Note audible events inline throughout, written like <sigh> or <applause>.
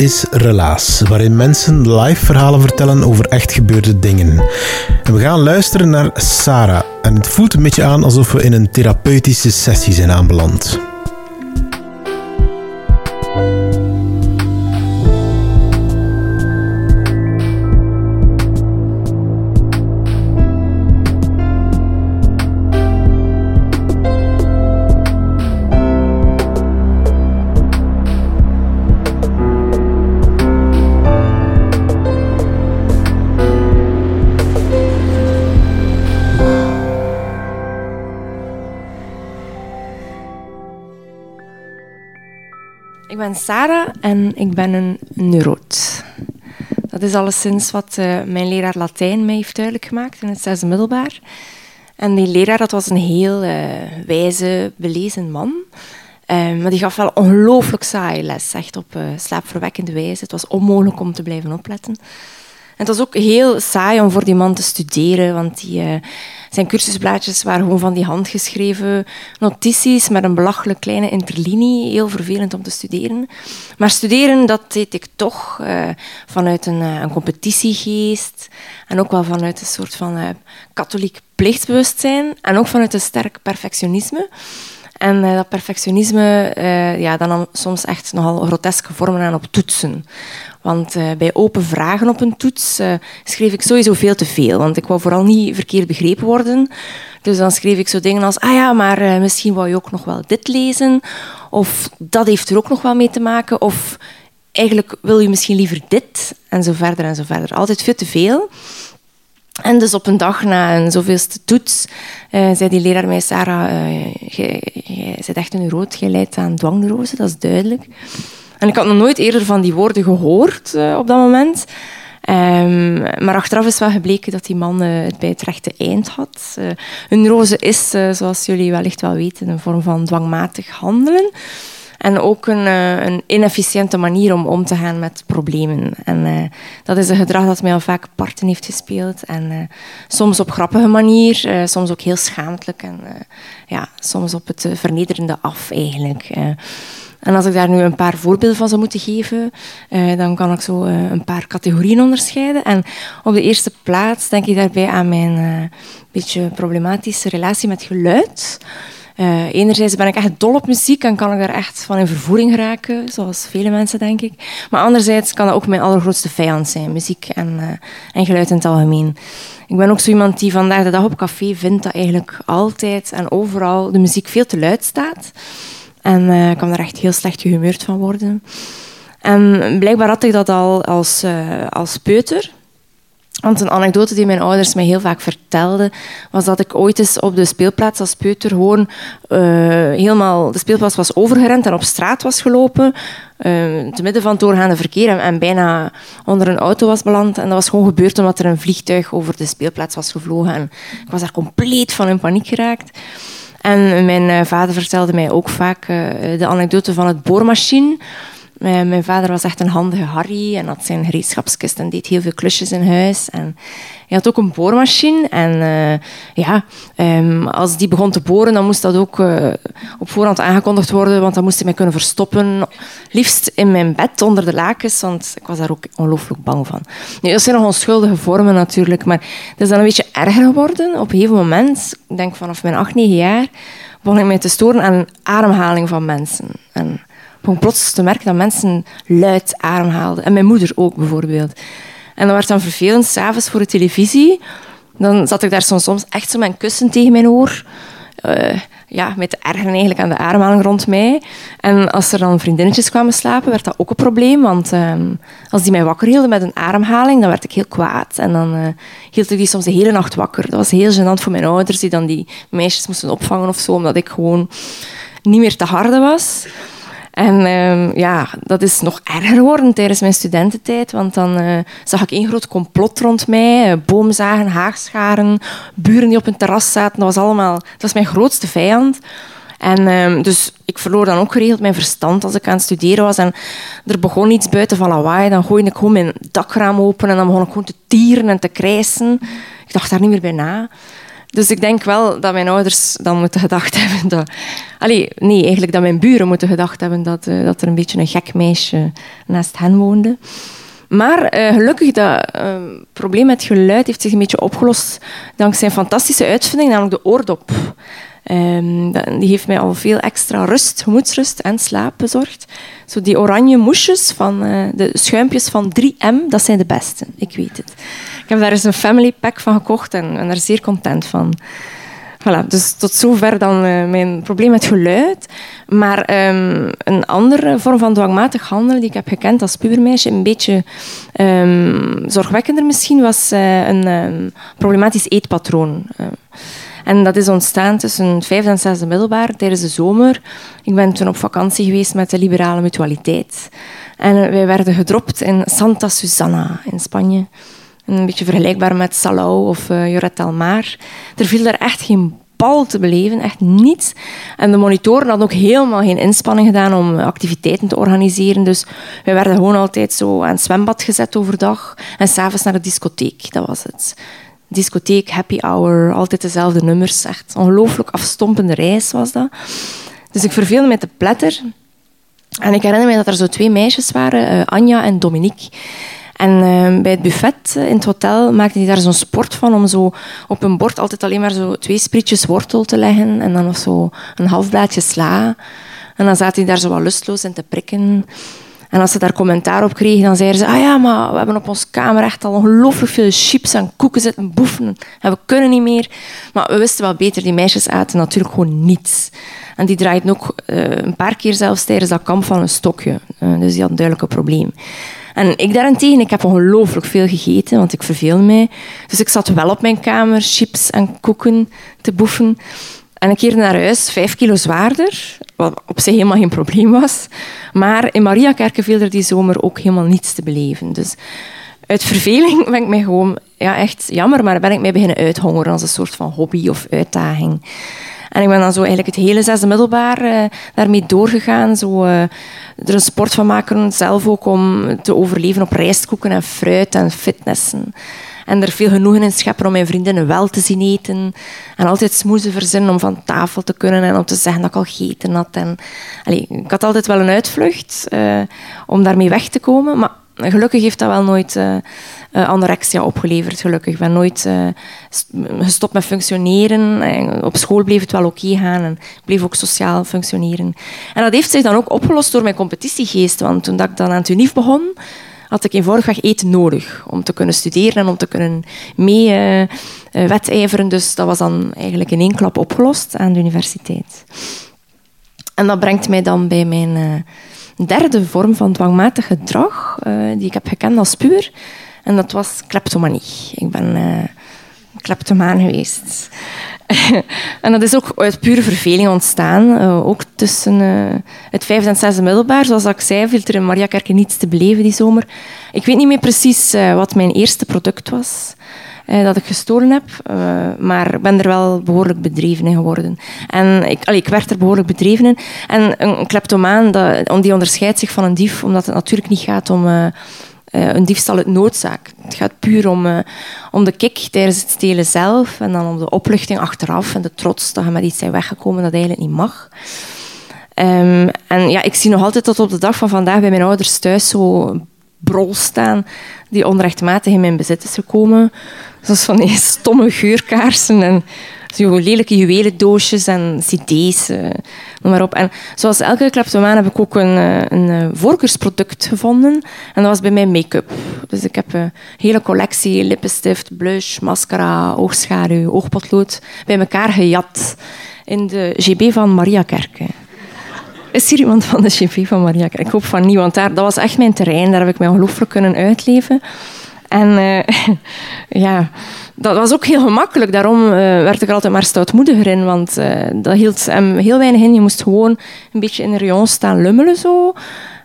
Is Relaas, waarin mensen live verhalen vertellen over echt gebeurde dingen. En we gaan luisteren naar Sarah. En het voelt een beetje aan alsof we in een therapeutische sessie zijn aanbeland. Ben Sarah en ik ben een neuroot. Dat is alleszins wat uh, mijn leraar Latijn mij heeft duidelijk gemaakt in het zesde middelbaar. En die leraar dat was een heel uh, wijze, belezen man. Uh, maar die gaf wel ongelooflijk saai les, echt op slaapverwekkende wijze. Het was onmogelijk om te blijven opletten. En het was ook heel saai om voor die man te studeren, want die, zijn cursusblaadjes waren gewoon van die handgeschreven notities met een belachelijk kleine interlinie. Heel vervelend om te studeren. Maar studeren, dat deed ik toch uh, vanuit een, uh, een, competitiegeest en ook wel vanuit een soort van uh, katholiek plichtsbewustzijn en ook vanuit een sterk perfectionisme. En dat perfectionisme, ja, dan soms echt nogal groteske vormen aan op toetsen. Want uh, bij open vragen op een toets schreef ik sowieso veel te veel. Want ik wou vooral niet verkeerd begrepen worden. Dus dan schreef ik zo dingen als, ah ja, maar misschien wou je ook nog wel dit lezen. Of dat heeft er ook nog wel mee te maken. Of eigenlijk wil je misschien liever dit. En zo verder en zo verder. Altijd veel te veel. En dus op een dag na een zoveelste toets zei die leraar mij, Sarah, uh, jij bent echt een rood, jij leidt aan dwangneurose, dat is duidelijk. En ik had nog nooit eerder van die woorden gehoord uh, op dat moment. Um, maar achteraf is wel gebleken dat die man het bij het rechte eind had. een neurose is, zoals jullie wellicht wel weten, een vorm van dwangmatig handelen. En ook een, een, inefficiënte manier om om te gaan met problemen. En dat is een gedrag dat mij al vaak parten heeft gespeeld. En soms op grappige manier, soms ook heel schaamtelijk. En ja, soms op het vernederende af eigenlijk. En als ik daar nu een paar voorbeelden van zou moeten geven, dan kan ik zo een paar categorieën onderscheiden. En op de eerste plaats denk ik daarbij aan mijn beetje problematische relatie met geluid. Enerzijds ben ik echt dol op muziek en kan ik daar echt van in vervoering geraken, zoals vele mensen, denk ik. Maar anderzijds kan dat ook mijn allergrootste vijand zijn, muziek en, en geluid in het algemeen. Ik ben ook zo iemand die vandaag de dag op café vindt dat eigenlijk altijd en overal de muziek veel te luid staat. En uh, kan daar echt heel slecht gehumeurd van worden. En blijkbaar had ik dat al als, als peuter. Want een anekdote die mijn ouders mij heel vaak vertelden, was dat ik ooit eens op de speelplaats als peuter gewoon uh, helemaal de speelplaats was overgerend en op straat was gelopen, uh, te midden van het doorgaande verkeer en, en, bijna onder een auto was beland. En dat was gewoon gebeurd omdat er een vliegtuig over de speelplaats was gevlogen. En ik was daar compleet van in paniek geraakt. En mijn uh, vader vertelde mij ook vaak de anekdote van het boormachine. Mijn, mijn vader was echt een handige Harry en had zijn gereedschapskist en deed heel veel klusjes in huis. En hij had ook een boormachine. En uh, ja, um, als die begon te boren, dan moest dat ook uh, op voorhand aangekondigd worden, want dan moest hij mij kunnen verstoppen. Liefst in mijn bed, onder de lakens, want ik was daar ook ongelooflijk bang van. Dat zijn nog onschuldige vormen natuurlijk, maar het is dan een beetje erger geworden. Op een gegeven moment, ik denk vanaf mijn acht, negen jaar, begon ik mij te storen aan ademhaling van mensen. En begon plots te merken dat mensen luid ademhaalden. En mijn moeder ook bijvoorbeeld. En dat werd dan vervelend, s'avonds voor de televisie. Dan zat ik daar soms echt zo een kussen tegen mijn oor. Uh, ja, met ergeren eigenlijk aan de ademhaling rond mij. En als er dan vriendinnetjes kwamen slapen, werd dat ook een probleem. Want ehm, als die mij wakker hielden met een ademhaling, dan werd ik heel kwaad. En dan uh, hield ik die soms de hele nacht wakker. Dat was heel gênant voor mijn ouders, die dan die meisjes moesten opvangen of zo, omdat ik gewoon niet meer te harde was. En ehm, ja, dat is nog erger geworden tijdens mijn studententijd, want dan uh, zag ik één groot complot rond mij. Uh, boomzagen, haagscharen, buren die op een terras zaten. Dat was allemaal... Dat was mijn grootste vijand. En um, dus ik verloor dan ook geregeld mijn verstand als ik aan het studeren was. En er begon iets buiten van lawaai. Dan gooide ik gewoon mijn dakraam open en dan begon ik gewoon te tieren en te krijsen. Ik dacht daar niet meer bij na. Dus ik denk wel dat mijn ouders dan moeten gedacht <laughs> hebben dat... Allee, nee, eigenlijk dat mijn buren moeten gedacht hebben dat, uh, dat er een beetje een gek meisje naast hen woonde. Maar uh, gelukkig, dat uh, probleem met geluid heeft zich een beetje opgelost dankzij een fantastische uitvinding, namelijk de oordop. Um, die heeft mij al veel extra rust, gemoedsrust en slaap bezorgd. Zo die oranje moesjes van uh, de schuimpjes van 3M, dat zijn de beste. Ik weet het. Ik heb daar eens een family pack van gekocht en ben daar zeer content van. Voilà, dus tot zover dan uh, mijn probleem met geluid. Maar um, een andere vorm van dwangmatig handelen die ik heb gekend als pubermeisje, een beetje um, zorgwekkender misschien, was uh, een problematisch eetpatroon. En dat is ontstaan tussen vijfde en zesde middelbaar tijdens de zomer. Ik ben toen op vakantie geweest met de liberale mutualiteit. En wij werden gedropt in Santa Susana in Spanje. Een beetje vergelijkbaar met Salau of uh, Lloret del Mar. Er viel daar echt geen bal te beleven, echt niets. En de monitoren hadden ook helemaal geen inspanning gedaan om activiteiten te organiseren. Dus wij werden gewoon altijd zo aan het zwembad gezet overdag en s'avonds naar de discotheek. Dat was het discotheek, happy hour, altijd dezelfde nummers. Echt ongelooflijk afstompende reis was dat. Dus ik verveelde me te pletter. En ik herinner me dat er zo twee meisjes waren, uh, Anja en Dominique. En uh, bij het buffet in het hotel maakten die daar zo'n sport van om zo op een bord altijd alleen maar zo twee sprietjes wortel te leggen en dan nog zo een half blaadje sla. En dan zaten die daar zo wat lustloos in te prikken. En als ze daar commentaar op kregen, dan zeiden ze: Ah ja, maar we hebben op ons kamer echt al ongelooflijk veel chips en koeken zitten boeven. En we kunnen niet meer. Maar we wisten wel beter, die meisjes aten natuurlijk gewoon niets. En die draaiden ook uh, een paar keer zelfs tijdens dat kamp van een stokje. Uh, dus die had een duidelijk probleem. En ik daarentegen, ik heb ongelooflijk veel gegeten, want ik verveel mij. Dus ik zat wel op mijn kamer chips en koeken te boeven. En ik keerde naar huis, vijf kilo zwaarder, wat op zich helemaal geen probleem was. Maar in Mariakerke viel er die zomer ook helemaal niets te beleven. Dus uit verveling ben ik mij gewoon, ja echt jammer, maar ben ik mij beginnen uithongeren als een soort van hobby of uitdaging. En ik ben dan zo eigenlijk het hele zesde middelbaar uh, daarmee doorgegaan. Zo, uh, er een sport van maken, zelf ook om te overleven op rijstkoeken en fruit en fitnessen. En er veel genoegen in scheppen om mijn vriendinnen wel te zien eten. En altijd smoezen verzinnen om van tafel te kunnen en om te zeggen dat ik al gegeten had. En, ik had altijd wel een uitvlucht uh, om daarmee weg te komen. Maar gelukkig heeft dat wel nooit uh, anorexia opgeleverd. Gelukkig. Ik ben nooit uh, gestopt met functioneren. En op school bleef het wel oké gaan en bleef ook sociaal functioneren. En dat heeft zich dan ook opgelost door mijn competitiegeest. Want toen ik dan aan het UNIF begon, had ik eenvoudigweg eten nodig om te kunnen studeren en om te kunnen mee uh, uh, wedijveren. Dus dat was dan eigenlijk in één klap opgelost aan de universiteit. En dat brengt mij dan bij mijn uh, derde vorm van dwangmatig gedrag, die ik heb gekend als puur. En dat was kleptomanie. Ik ben kleptomaan geweest. <laughs> en dat is ook uit pure verveling ontstaan. Uh, ook tussen uh, het vijfde en zesde middelbaar. Zoals ik zei, viel er in Mariakerke niets te beleven die zomer. Ik weet niet meer precies uh, wat mijn eerste product was. dat ik gestolen heb, maar ik ben er wel behoorlijk bedreven in geworden. En ik, ik werd er behoorlijk bedreven in. En een kleptomaan, dat, die onderscheidt zich van een dief, omdat het natuurlijk niet gaat om uh, een diefstal uit noodzaak. Het gaat puur om, uh, om de kick tijdens het stelen zelf en dan om de opluchting achteraf en de trots dat je met iets zijn weggekomen dat eigenlijk niet mag. Um, en ja, ik zie nog altijd tot op de dag van vandaag bij mijn ouders thuis zo brol staan die onrechtmatig in mijn bezit is gekomen. Zoals van die <laughs> stomme geurkaarsen en zo lelijke juwelendoosjes en cd's, noem maar op. En zoals elke kleptomaan heb ik ook een, uh, een uh, voorkeursproduct gevonden. En dat was bij mij make-up. Dus ik heb een hele collectie lippenstift, blush, mascara, oogschaduw, oogpotlood bij elkaar gejat in de GB van Maria Kerken. Is hier iemand van de GB van Maria? Ik hoop van niet, want daar, dat was echt mijn terrein. Daar heb ik mij ongelooflijk kunnen uitleven. En <laughs> ja, dat was ook heel gemakkelijk. Daarom uh, werd ik er altijd maar stoutmoediger in. Want uh, dat hield heel weinig in. Je moest gewoon een beetje in de rayon staan lummelen zo.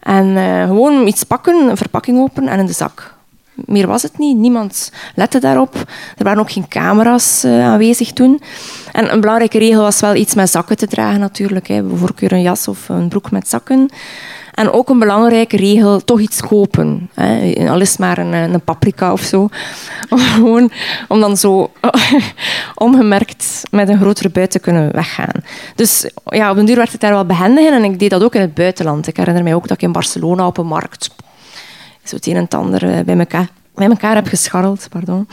En gewoon iets pakken, een verpakking openen en in de zak. Meer was het niet. Niemand lette daarop. Er waren ook geen camera's aanwezig toen. En een belangrijke regel was wel iets met zakken te dragen natuurlijk. Hè. Voorkeur een jas of een broek met zakken. En ook een belangrijke regel, toch iets kopen. Hè. Al is maar een, een paprika of zo. <laughs> Om, dan zo <laughs> ongemerkt met een grotere buit te kunnen weggaan. Dus ja, op een duur werd ik daar wel behendig in en ik deed dat ook in het buitenland. Ik herinner mij ook dat ik in Barcelona op een markt zo het een en ander eh, bij elkaar, bij elkaar heb gescharreld. Pardon.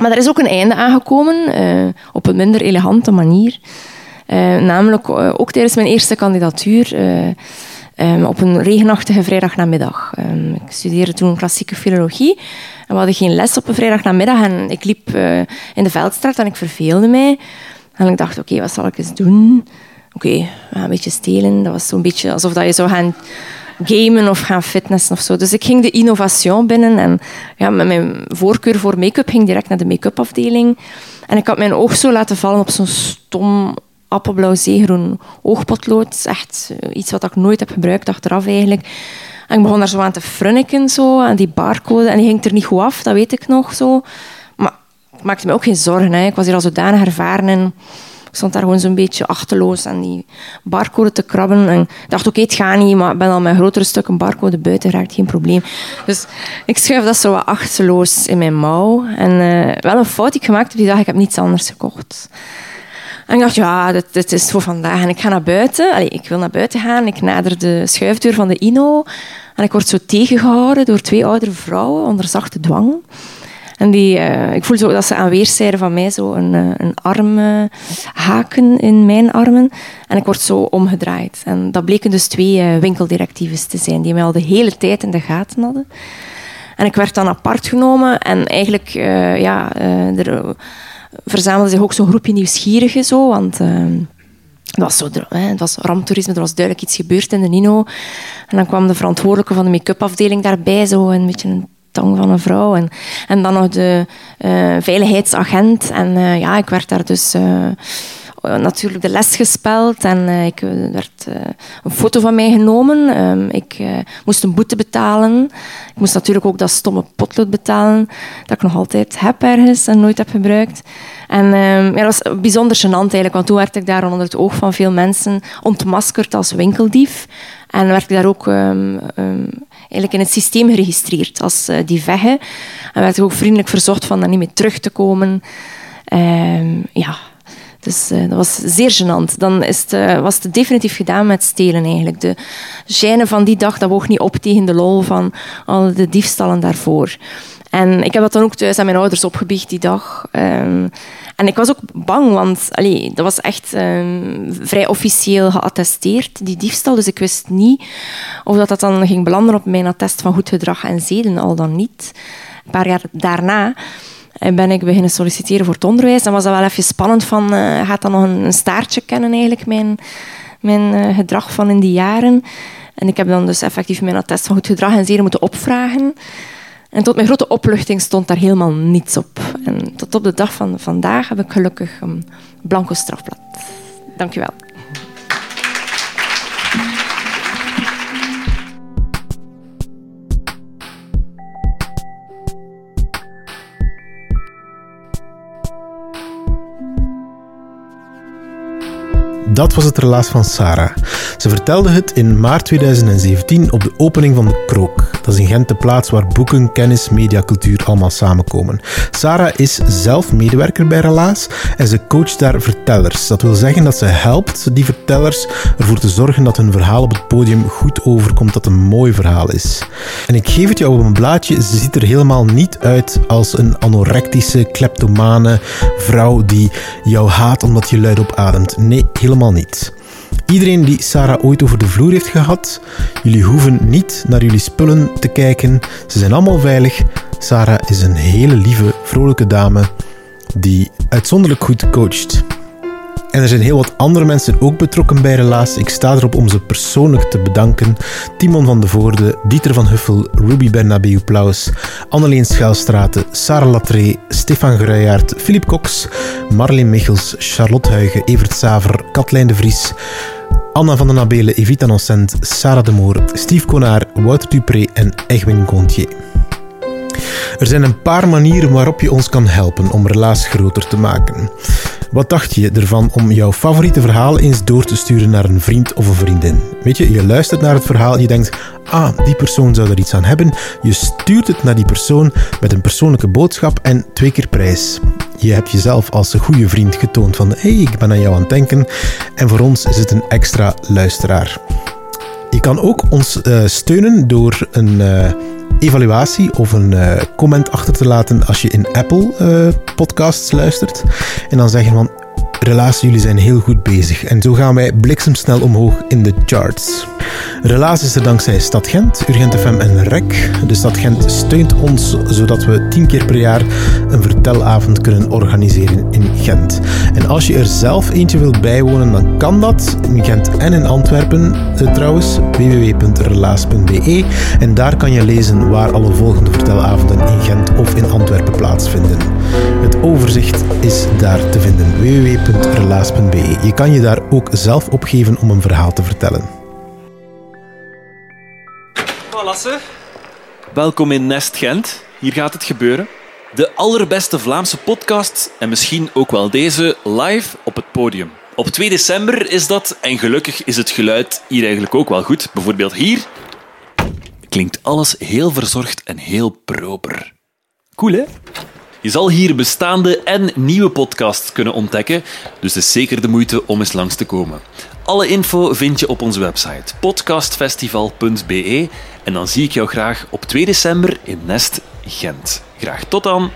Maar er is ook een einde aangekomen, uh, op een minder elegante manier. Uh, namelijk ook tijdens mijn eerste kandidatuur um, op een regenachtige vrijdagnamiddag. Um, ik studeerde toen klassieke filologie en we hadden geen les op een vrijdagnamiddag en ik liep in de Veldstraat en ik verveelde mij. En ik dacht, oké, wat zal ik eens doen? Oké, een beetje stelen. Dat was zo'n beetje alsof dat je zou gaan gamen of gaan fitnessen of zo. Dus ik ging de innovation binnen en ja, met mijn voorkeur voor make-up ging direct naar de make-up afdeling. En ik had mijn oog zo laten vallen op zo'n stom appelblauw zeegroen oogpotlood. echt iets wat ik nooit heb gebruikt achteraf eigenlijk. En ik begon daar zo aan te frunniken zo, aan die barcode. En die ging er niet goed af, dat weet ik nog zo. Maar ik maakte me ook geen zorgen. Hè. Ik was hier al zodanig ervaren en ik stond daar gewoon zo'n beetje achterloos aan die barcode te krabben. En ik dacht, oké, het gaat niet, maar ik ben al met grotere stukken barcode buiten geraakt, geen probleem. Dus ik schuif dat zo wat achterloos in mijn mouw. En uh, wel een fout die ik gemaakt heb, die dag, ik heb niets anders gekocht. En ik dacht, ja, dit, is voor vandaag. En ik ga naar buiten. Allee, ik wil naar buiten gaan. Ik nader de schuifdeur van de Ino. En ik word zo tegengehouden door twee oudere vrouwen onder zachte dwang. En die, uh, ik voel zo dat ze aan weerszijden van mij zo een, uh, een arm uh, haken in mijn armen. En ik word zo omgedraaid. En dat bleken dus twee winkeldirectives te zijn, die mij al de hele tijd in de gaten hadden. En ik werd dan apart genomen en eigenlijk, ja, er verzamelde zich ook zo'n groepje nieuwsgierigen. Zo, want het, was zo, het was ramptoerisme, er was duidelijk iets gebeurd in de Nino. En dan kwam de verantwoordelijke van de make-up afdeling daarbij, zo een beetje een tang van een vrouw. En, en dan nog de uh, veiligheidsagent. En uh, ja, ik werd daar dus eh, natuurlijk de les gespeld en ik werd een foto van mij genomen. Um, ik moest een boete betalen. Ik moest natuurlijk ook dat stomme potlood betalen dat ik nog altijd heb ergens en nooit heb gebruikt. En um, ja, dat was bijzonder gênant eigenlijk, want toen werd ik daar onder het oog van veel mensen ontmaskerd als winkeldief. En werd ik daar ook um, eigenlijk in het systeem geregistreerd als uh, die vegge. En werd ook vriendelijk verzocht van daar niet meer terug te komen. ja, dus uh, dat was zeer gênant. Dan is uh, was het definitief gedaan met stelen eigenlijk. De gêne van die dag, dat woog niet op tegen de lol van al de diefstallen daarvoor. En ik heb dat dan ook thuis aan mijn ouders opgebiecht die dag. Um, en ik was ook bang, want allee, dat was echt um, vrij officieel geattesteerd, die diefstal. Dus ik wist niet of dat, dat dan ging belanden op mijn attest van goed gedrag en zeden, al dan niet. Een paar jaar daarna en ben ik beginnen solliciteren voor het onderwijs. Dan was dat wel even spannend van, uh, gaat dat nog een, staartje kennen eigenlijk, mijn, mijn uh, gedrag van in die jaren. En ik heb dan dus effectief mijn attest van goed gedrag en zeden moeten opvragen. En tot mijn grote opluchting stond daar helemaal niets op. En tot op de dag van vandaag heb ik gelukkig een blanco strafblad. Dank dat was het relaas van Sarah. Ze vertelde het in maart 2017 op de opening van de Krook. Dat is in Gent de plaats waar boeken, kennis, media, cultuur allemaal samenkomen. Sarah is zelf medewerker bij Relaas en ze coacht daar vertellers. Dat wil zeggen dat ze helpt die vertellers ervoor te zorgen dat hun verhaal op het podium goed overkomt, dat een mooi verhaal is. En ik geef het jou op een blaadje, ze ziet er helemaal niet uit als een anorectische, kleptomane vrouw die jou haat omdat je luidop ademt. Nee, helemaal niet. Iedereen die Sarah ooit over de vloer heeft gehad, jullie hoeven niet naar jullie spullen te kijken. Ze zijn allemaal veilig. Sarah is een hele lieve, vrolijke dame die uitzonderlijk goed coacht. En er zijn heel wat andere mensen ook betrokken bij Relaas. Ik sta erop om ze persoonlijk te bedanken. Timon van de Voorde, Dieter van Huffel, Ruby Bernabeu Plaus, Anneleen Schuilstraten, Sarah Latree, Stefan Gruijaert, Filip Cox, Marleen Michels, Charlotte Huigen, Evert Saver, Katlijn de Vries, Anna van den Nabelen, Evita Nocent, Sarah de Moor, Steve Konaar, Wouter Dupré en Egwin Gontier. Er zijn een paar manieren waarop je ons kan helpen om Relaas groter te maken. Wat dacht je ervan om jouw favoriete verhaal eens door te sturen naar een vriend of een vriendin? Weet je, je luistert naar het verhaal en je denkt, ah, die persoon zou er iets aan hebben. Je stuurt het naar die persoon met een persoonlijke boodschap en twee keer prijs. Je hebt jezelf als een goede vriend getoond van, hé, hey, ik ben aan jou aan het denken. En voor ons is het een extra luisteraar. Je kan ook ons uh, steunen door een... Uh, evaluatie of een uh, comment achter te laten als je in Apple uh, podcasts luistert. En dan zeggen van, Relaas, jullie zijn heel goed bezig. En zo gaan wij bliksemsnel omhoog in de charts. Relaas is er dankzij Stad Gent, Urgent FM en REC. De Stad Gent steunt ons zodat we tien keer per jaar een vertelavond kunnen organiseren in Gent. En als je er zelf eentje wilt bijwonen, dan kan dat in Gent en in Antwerpen eh, trouwens. www.relaas.be En daar kan je lezen waar alle volgende vertelavonden in Gent of in Antwerpen plaatsvinden. Het overzicht is daar te vinden. www.relaas.be Je kan je daar ook zelf opgeven om een verhaal te vertellen. Lasse. Welkom in Nest Gent. Hier gaat het gebeuren. De allerbeste Vlaamse podcast en misschien ook wel deze live op het podium. Op 2 december is dat en gelukkig is het geluid hier eigenlijk ook wel goed. Bijvoorbeeld hier klinkt alles heel verzorgd en heel proper. Cool hè? Je zal hier bestaande en nieuwe podcasts kunnen ontdekken, dus het is zeker de moeite om eens langs te komen. Alle info vind je op onze website podcastfestival.be en dan zie ik jou graag op 2 december in Nest Gent. Graag tot dan!